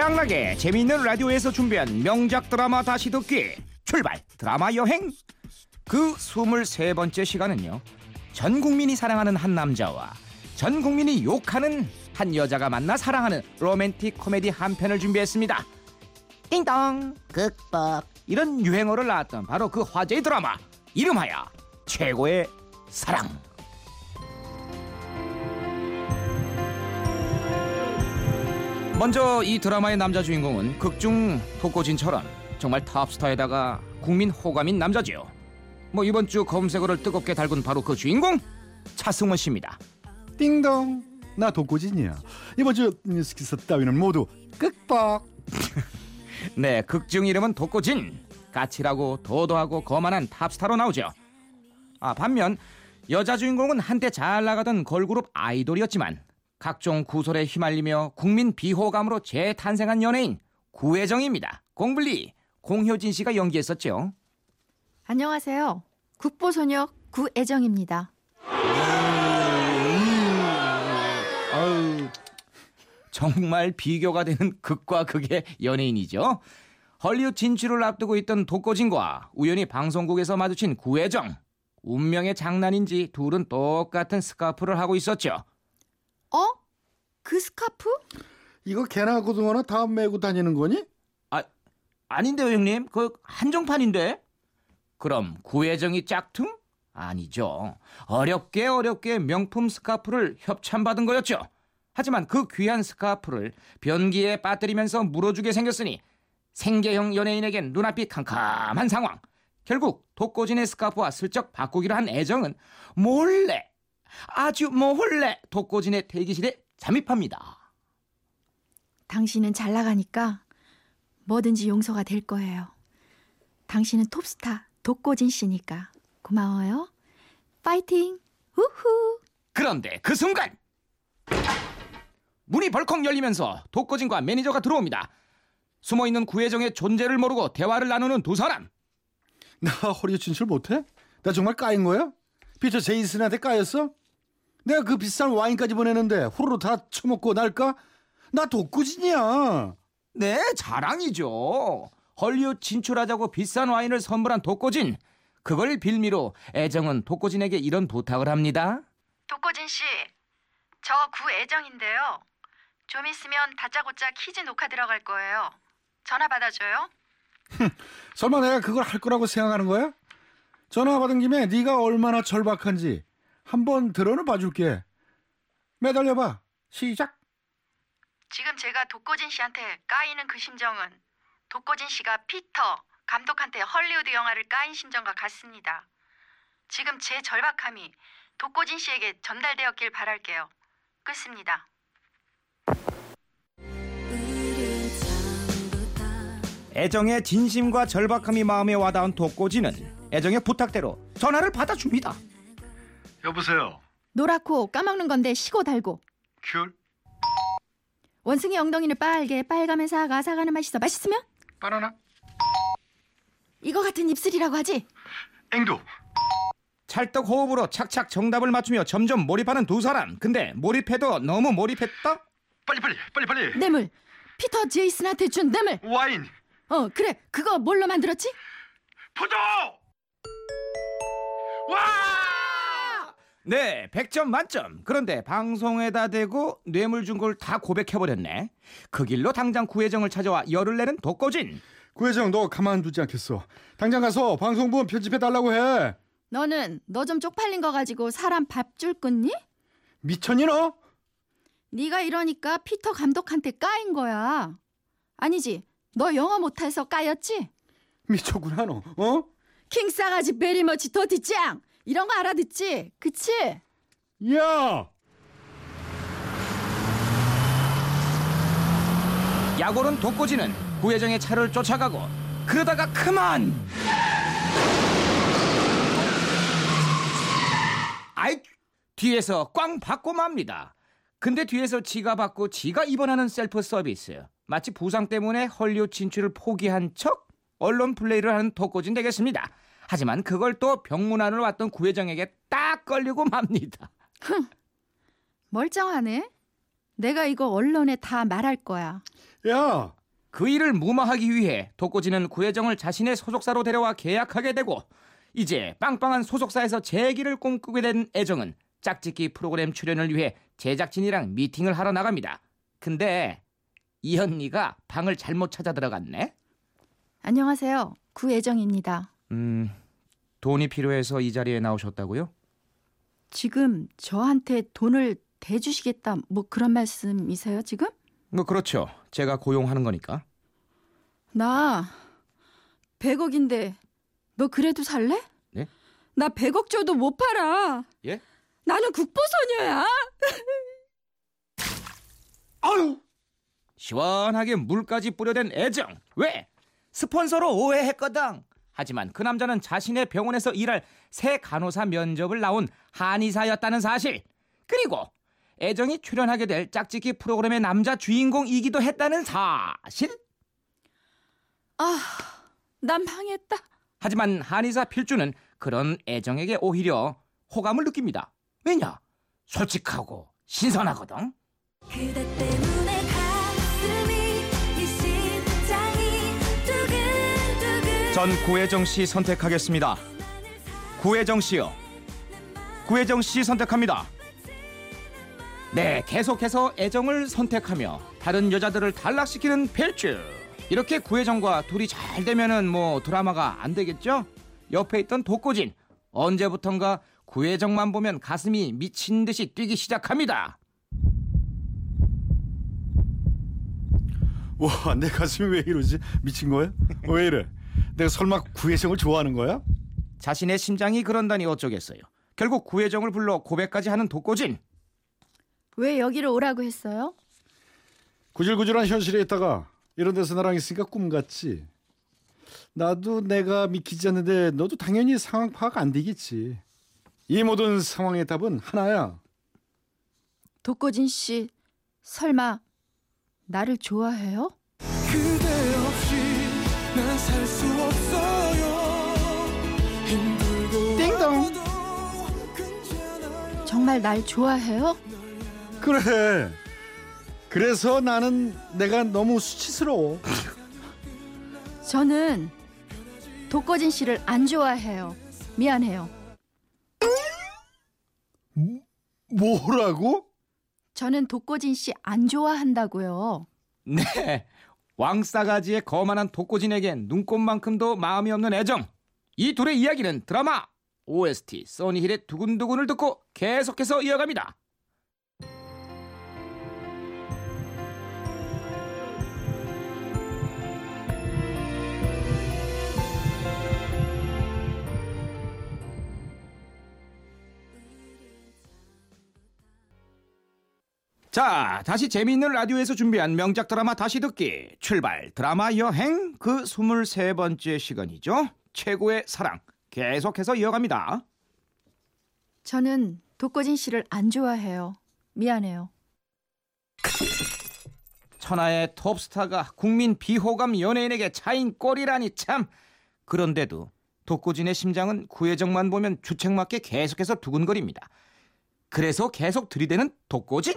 태양나게 재미있는 라디오에서 준비한 명작 드라마 다시 듣기 출발! 드라마 여행! 그 23번째 시간은요 전 국민이 사랑하는 한 남자와 전 국민이 욕하는 한 여자가 만나 사랑하는 로맨틱 코미디 한 편을 준비했습니다. 띵동! 극복! 이런 유행어를 낳았던 바로 그 화제의 드라마 이름하여 최고의 사랑 먼저 이 드라마의 남자 주인공은 극중 독고진처럼 정말 탑스타에다가 국민 호감인 남자지요. 뭐 이번 주 검색어를 뜨겁게 달군 바로 그 주인공 차승원 씨입니다. 띵동 나 독고진이야 이번 주 뉴스키스 따위는 모두 끝박 네, 극중 이름은 독고진. 까칠하고 도도하고 거만한 탑스타로 나오죠. 아, 반면 여자 주인공은 한때 잘 나가던 걸그룹 아이돌이었지만 각종 구설에 휘말리며 국민 비호감으로 재탄생한 연예인 구혜정입니다. 공블리 공효진 씨가 연기했었죠. 안녕하세요. 국보소녀 구애정입니다. 아유, 정말 비교가 되는 극과 극의 연예인이죠. 헐리우드 진출을 앞두고 있던 독고진과 우연히 방송국에서 마주친 구혜정. 운명의 장난인지 둘은 똑같은 스카프를 하고 있었죠. 어? 그 스카프? 이거 개나 고등어나 다 메고 다니는 거니? 아, 아닌데요, 형님. 그 한정판인데. 그럼 구혜정이 짝퉁? 아니죠. 어렵게 어렵게 명품 스카프를 협찬받은 거였죠. 하지만 그 귀한 스카프를 변기에 빠뜨리면서 물어주게 생겼으니 생계형 연예인에겐 눈앞이 캄캄한 상황. 결국 독고진의 스카프와 슬쩍 바꾸기로 한 애정은 몰래 아주 몰래 독고진의 대기실에 잠입합니다. 당신은 잘 나가니까 뭐든지 용서가 될 거예요. 당신은 톱스타 독고진 씨니까 고마워요. 파이팅! 우후! 그런데 그 순간 문이 벌컥 열리면서 독고진과 매니저가 들어옵니다. 숨어있는 구혜정의 존재를 모르고 대화를 나누는 두 사람. 나 허리 진출 못해? 나 정말 까인 거야? 피터 제이슨한테 까였어? 내가 그 비싼 와인까지 보내는데 후루루 다 처먹고 날까? 나 독고진이야 네, 자랑이죠. 헐리우드 진출하자고 비싼 와인을 선물한 독거진. 그걸 빌미로 애정은 독거진에게 이런 부탁을 합니다. 독고진 씨, 저 구애정인데요. 좀 있으면 다짜고짜 퀴즈 녹화 들어갈 거예요. 전화 받아줘요. 설마 내가 그걸 할 거라고 생각하는 거야? 전화 받은 김에 네가 얼마나 절박한지 한번 들어는 봐줄게 매달려봐 시작 지금 제가 독고진 씨한테 까이는 그 심정은 독고진 씨가 피터 감독한테 헐리우드 영화를 까인 심정과 같습니다. 지금 제 절박함이 독고진 씨에게 전달되었길 바랄게요. 끝입니다. 애정의 진심과 절박함이 마음에 와닿은 독고진은 애정의 부탁대로 전화를 받아줍니다. 여보세요? 노랗고 까먹는 건데 시고 달고. 귤? 원숭이 엉덩이를 빨개 빨가면서 아가 사가는 맛있어. 맛있으면? 바나나? 이거 같은 입술이라고 하지? 앵두. 찰떡 호흡으로 착착 정답을 맞추며 점점 몰입하는 두 사람. 근데 몰입해도 너무 몰입했다? 빨리빨리 빨리빨리. 뇌물. 피터 제이슨한테 준 뇌물. 와인. 어 그래. 그거 뭘로 만들었지? 포도! 와 네, 100점 만점. 그런데 방송에다 대고 뇌물 준 걸 다 고백해버렸네. 그 길로 당장 구혜정을 찾아와 열을 내는 독거진. 구혜정 너 가만두지 않겠어 당장 가서 방송부 편집해 달라고 해 너는 너 좀 쪽팔린 거 가지고 사람 밥줄 끊니? 미쳤니 너? 네가 이러니까 피터 감독한테 까인 거야. 아니지. 너 영어 못해서 까였지? 미쳤구나 너 어? 킹싸가지 베리머치 도티짱 이런 거 알아듣지? 그치? 야 약오른 독고진은 구혜정의 차를 쫓아가고 그러다가 그만! 아이 뒤에서 꽝 받고 맙니다. 근데 뒤에서 지가 받고 지가 입원하는 셀프 서비스. 마치 부상 때문에 헐리우드 진출을 포기한 척 언론 플레이를 하는 독고진 되겠습니다. 하지만 그걸 또 병문안을 왔던 구혜정에게 딱 걸리고 맙니다. 멀쩡하네. 내가 이거 언론에 다 말할 거야. 야, 그 일을 무마하기 위해 독고진은 구혜정을 자신의 소속사로 데려와 계약하게 되고 이제 빵빵한 소속사에서 재기를 꿈꾸게 된 애정은 짝짓기 프로그램 출연을 위해 제작진이랑 미팅을 하러 나갑니다. 근데 이 언니가 방을 잘못 찾아 들어갔네. 안녕하세요. 구애정입니다. 음, 돈이 필요해서 이 자리에 나오셨다고요? 지금 저한테 돈을 대주시겠다 뭐 그런 말씀이세요, 지금? 뭐 그렇죠. 제가 고용하는 거니까. 나 100억인데 너 그래도 살래? 네? 나 100억 줘도 못 팔아. 예? 나는 국보소녀야. 아유, 시원하게 물까지 뿌려댄 애정. 왜? 스폰서로 오해했거든. 하지만 그 남자는 자신의 병원에서 일할 새 간호사 면접을 나온 한의사였다는 사실. 그리고 애정이 출연하게 될 짝짓기 프로그램의 남자 주인공이기도 했다는 사실. 난 망했다. 하지만 한의사 필주는 그런 애정에게 오히려 호감을 느낍니다. 왜냐? 솔직하고 신선하거든. 그대 때문에 전 구혜정 씨 선택하겠습니다. 구혜정 씨요. 구혜정 씨 선택합니다. 네, 계속해서 애정을 선택하며 다른 여자들을 단락시키는 필주. 이렇게 구혜정과 둘이 잘 되면은 뭐 드라마가 안 되겠죠? 옆에 있던 독고진 언제부턴가 구혜정만 보면 가슴이 미친 듯이 뛰기 시작합니다. 와, 내 가슴이 왜 이러지? 미친 거야? 왜 이래? 내가 설마 구혜정을 좋아하는 거야? 자신의 심장이 그런다니 어쩌겠어요. 결국 구혜정을 불러 고백까지 하는 독고진. 왜 여기를 오라고 했어요? 구질구질한 현실에 있다가 이런 데서 나랑 있으니까 꿈 같지. 나도 내가 믿기지 않는데 너도 당연히 상황 파악 안 되겠지. 이 모든 상황의 답은 하나야. 독고진 씨 설마 나를 좋아해요? 난 살 수 없어요 힘들고 띵동. 정말 날 좋아해요? 그래. 그래서 나는 내가 너무 수치스러워. 저는 독고진 씨를 안 좋아해요. 미안해요. 뭐라고? 저는 독고진 씨 안 좋아한다고요. 네. 왕싸가지의 거만한 독고진에겐 눈꽃만큼도 마음이 없는 애정. 이 둘의 이야기는 드라마 OST 써니힐의 두근두근을 듣고 계속해서 이어갑니다. 자, 다시 재미있는 라디오에서 준비한 명작 드라마 다시 듣기 출발 드라마 여행 그 23번째 시간이죠. 최고의 사랑 계속해서 이어갑니다. 저는 독고진 씨를 안 좋아해요. 미안해요. 천하의 톱스타가 국민 비호감 연예인에게 차인 꼴이라니 참. 그런데도 독고진의 심장은 구혜정만 보면 주책맞게 계속해서 두근거립니다. 그래서 계속 들이대는 독고진.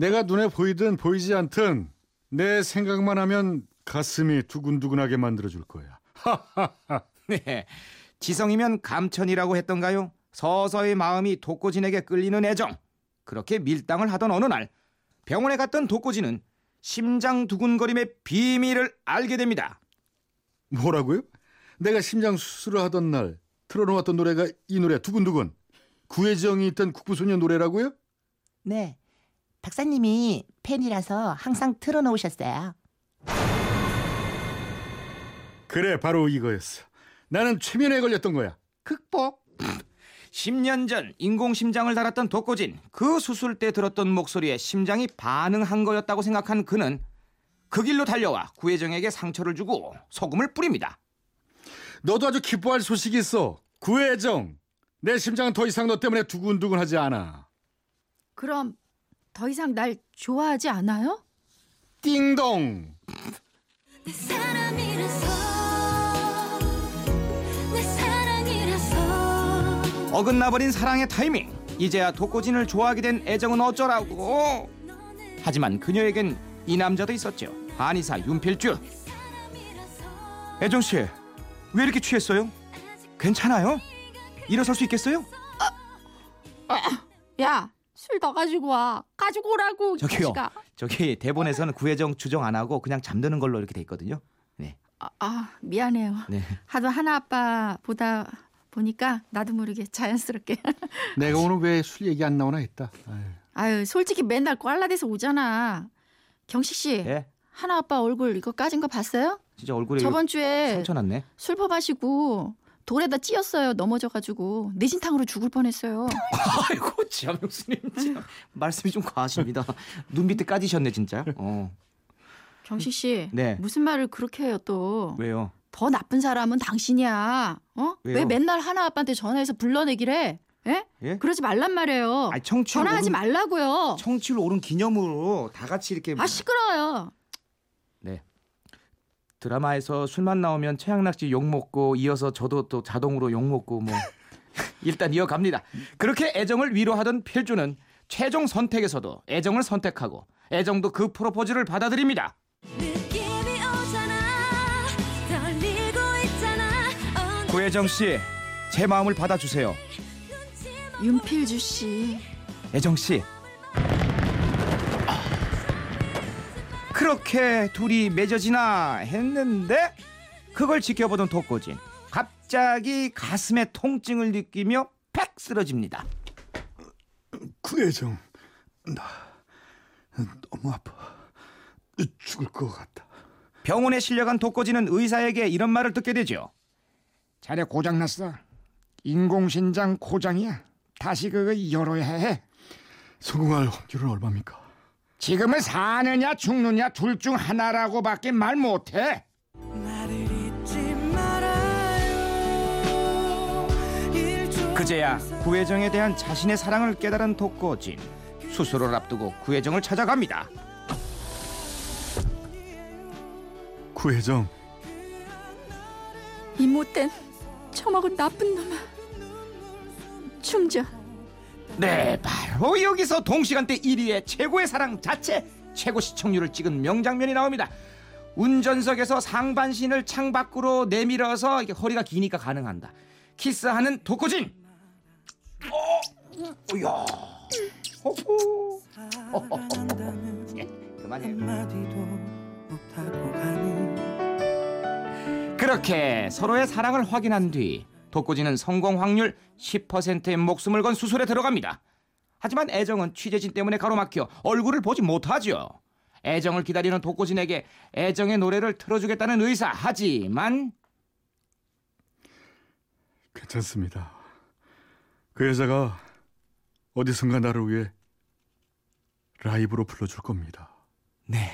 내가 눈에 보이든 보이지 않든 내 생각만 하면 가슴이 두근두근하게 만들어줄 거야. 네. 지성이면 감천이라고 했던가요? 서서히 마음이 독고진에게 끌리는 애정. 그렇게 밀당을 하던 어느 날 병원에 갔던 독고진은 심장 두근거림의 비밀을 알게 됩니다. 뭐라고요? 내가 심장 수술을 하던 날 틀어놓았던 노래가 이 노래 두근두근 구혜정이 있던 국부소녀 노래라고요? 네. 박사님이 팬이라서 항상 틀어놓으셨어요. 그래 바로 이거였어. 나는 최면에 걸렸던 거야. 극복. 10년 전 인공심장을 달았던 독고진 그 수술 때 들었던 목소리에 심장이 반응한 거였다고 생각한 그는 그 길로 달려와 구혜정에게 상처를 주고 소금을 뿌립니다. 너도 아주 기뻐할 소식이 있어. 구혜정. 내 심장은 더 이상 너 때문에 두근두근하지 않아. 그럼 더 이상 날 좋아하지 않아요? 띵동. 내 사람이라서 내 사랑이라서 어긋나버린 사랑의 타이밍. 이제야 독고진을 좋아하게 된 애정은 어쩌라고. 하지만 그녀에겐 이 남자도 있었죠. 한의사 윤필주. 애정 씨, 왜 이렇게 취했어요? 괜찮아요? 일어설 수 있겠어요? 야, 술 더 가지고 와. 가지고 오라고. 이 저기요. 자식아. 저기 대본에서는 구혜정 추정 안 하고 그냥 잠드는 걸로 이렇게 돼 있거든요. 네, 아, 아, 미안해요. 네. 하도 하나 아빠 보다 보니까 나도 모르게 자연스럽게. 내가 오늘 왜 술 얘기 안 나오나 했다. 아유. 아유, 솔직히 맨날 꽐라돼서 오잖아. 경식 씨, 예, 하나 아빠 얼굴 이거 까진 거 봤어요? 진짜 얼굴에 저번 주에 상처 났네. 술 퍼마시고 돌에다 찧었어요. 넘어져가지고 내진탕으로 죽을 뻔했어요. 아이고 참 말씀이 좀 과하십니다. 눈 밑에 까지셨네 진짜. 어, 경식 씨, 네. 무슨 말을 그렇게 해요 또? 왜요? 더 나쁜 사람은 당신이야. 어? 왜요? 왜 맨날 하나 아빠한테 전화해서 불러내기를 해? 예? 예? 그러지 말란 말이에요. 아니 전화하지 오른, 말라고요. 청취율 오른 기념으로 다 같이 이렇게 아 시끄러워요. 네. 드라마에서 술만 나오면 최양락 씨 욕 먹고 이어서 저도 또 자동으로 욕 먹고 뭐 일단 이어갑니다. 그렇게 애정을 위로하던 필주는 최종 선택에서도 애정을 선택하고 애정도 그 프로포즈를 받아들입니다. 느낌이 오잖아 떨리고 있잖아 구혜정 씨, 제 마음을 받아주세요. 윤필주 씨. 애정 씨. 그렇게 둘이 맺어지나 했는데 그걸 지켜보던 독고진 갑자기 가슴에 통증을 느끼며 팩 쓰러집니다. 구혜정, 나 너무 아파. 죽을 것 같다. 병원에 실려간 독고진은 의사에게 이런 말을 듣게 되죠. 자네 고장났어. 인공신장 고장이야. 다시 그거 열어야 해. 성공할 확률은 얼마입니까? 지금은 사느냐 죽느냐 둘 중 하나라고밖에 말 못해. 그제야 구혜정에 대한 자신의 사랑을 깨달은 독고진 수술을 앞두고 구혜정을 찾아갑니다. 구혜정, 이 못된 처먹은 나쁜 놈아. 충전. 네, 바로 여기서 동시간대 1위의 최고의 사랑 자체 최고 시청률을 찍은 명장면이 나옵니다. 운전석에서 상반신을 창 밖으로 내밀어서 이게 허리가 기니까 가능한다. 키스하는 독고진. 어, 오야, 호호. 예, 그만해요. 그렇게 서로의 사랑을 확인한 뒤 독고진은 성공 확률 10%의 목숨을 건 수술에 들어갑니다. 하지만 애정은 취재진 때문에 가로막혀 얼굴을 보지 못하죠. 애정을 기다리는 독고진에게 애정의 노래를 틀어주겠다는 의사 하지만 괜찮습니다. 그 여자가 어디선가 나를 위해 라이브로 불러줄 겁니다. 네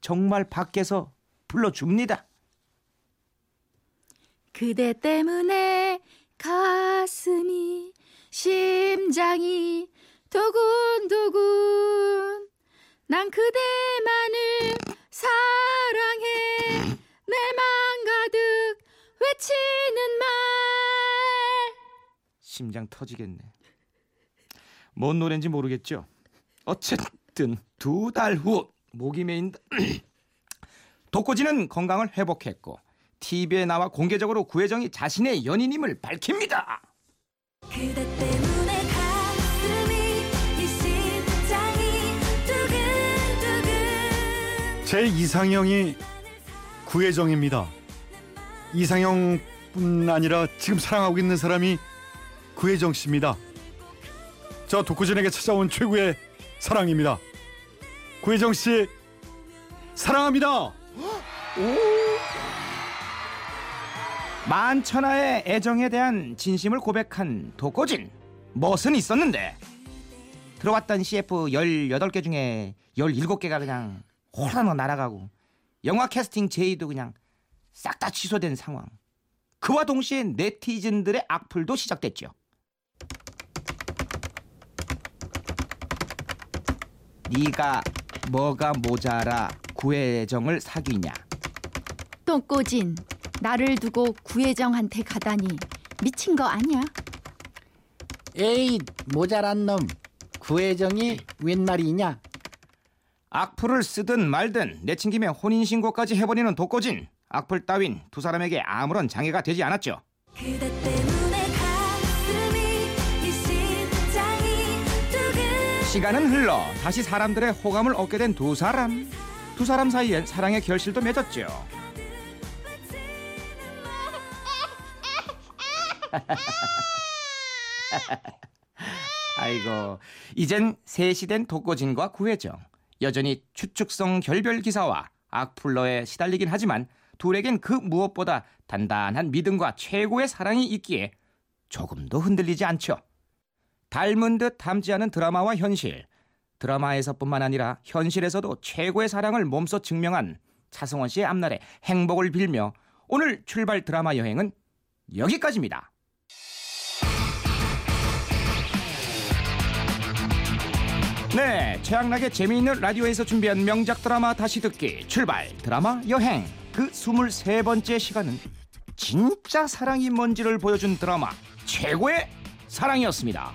정말 밖에서 불러줍니다. 그대 때문에 가슴이 심장이 두근두근 난 그대만을 사랑해 내 맘 가득 외치는 말 심장 터지겠네. 뭔 노래인지 모르겠죠. 어쨌든 두 달 후 목이 메인 독고진은 건강을 회복했고 TV에 나와 공개적으로 구혜정이 자신의 연인임을 밝힙니다. 그대 때문에 가슴이 이 심장이 두근두근 제 이상형이 구혜정입니다. 이상형뿐 아니라 지금 사랑하고 있는 사람이 구혜정 씨입니다. 저 독고진에게 찾아온 최고의 사랑입니다. 구혜정 씨 사랑합니다. 만천하의 애정에 대한 진심을 고백한 독고진. 멋은 있었는데. 들어왔던 CF 18개 중에 17개가 그냥 호라노 날아가고 영화 캐스팅 제의도 그냥 싹 다 취소된 상황. 그와 동시에 네티즌들의 악플도 시작됐죠. 네가 뭐가 모자라 구혜정을 사귀냐? 똥꼬진 나를 두고 구혜정한테 가다니 미친 거 아니야? 에이 모자란 놈 구혜정이 웬 말이냐? 악플을 쓰든 말든 내친 김에 혼인신고까지 해버리는 독고진 악플 따윈 두 사람에게 아무런 장애가 되지 않았죠. 시간은 흘러 다시 사람들의 호감을 얻게 된 두 사람. 두 사람 사이엔 사랑의 결실도 맺었죠. 아이고, 이젠 셋이 된 독고진과 구혜정. 여전히 추측성 결별 기사와 악플러에 시달리긴 하지만 둘에겐 그 무엇보다 단단한 믿음과 최고의 사랑이 있기에 조금도 흔들리지 않죠. 닮은 듯 닮지 않은 드라마와 현실. 드라마에서뿐만 아니라 현실에서도 최고의 사랑을 몸소 증명한 차승원 씨의 앞날에 행복을 빌며 오늘 출발 드라마 여행은 여기까지입니다. 네, 최양락의 재미있는 라디오에서 준비한 명작 드라마 다시 듣기. 출발. 드라마 여행. 그 23번째 시간은 진짜 사랑이 뭔지를 보여준 드라마. 최고의 사랑이었습니다.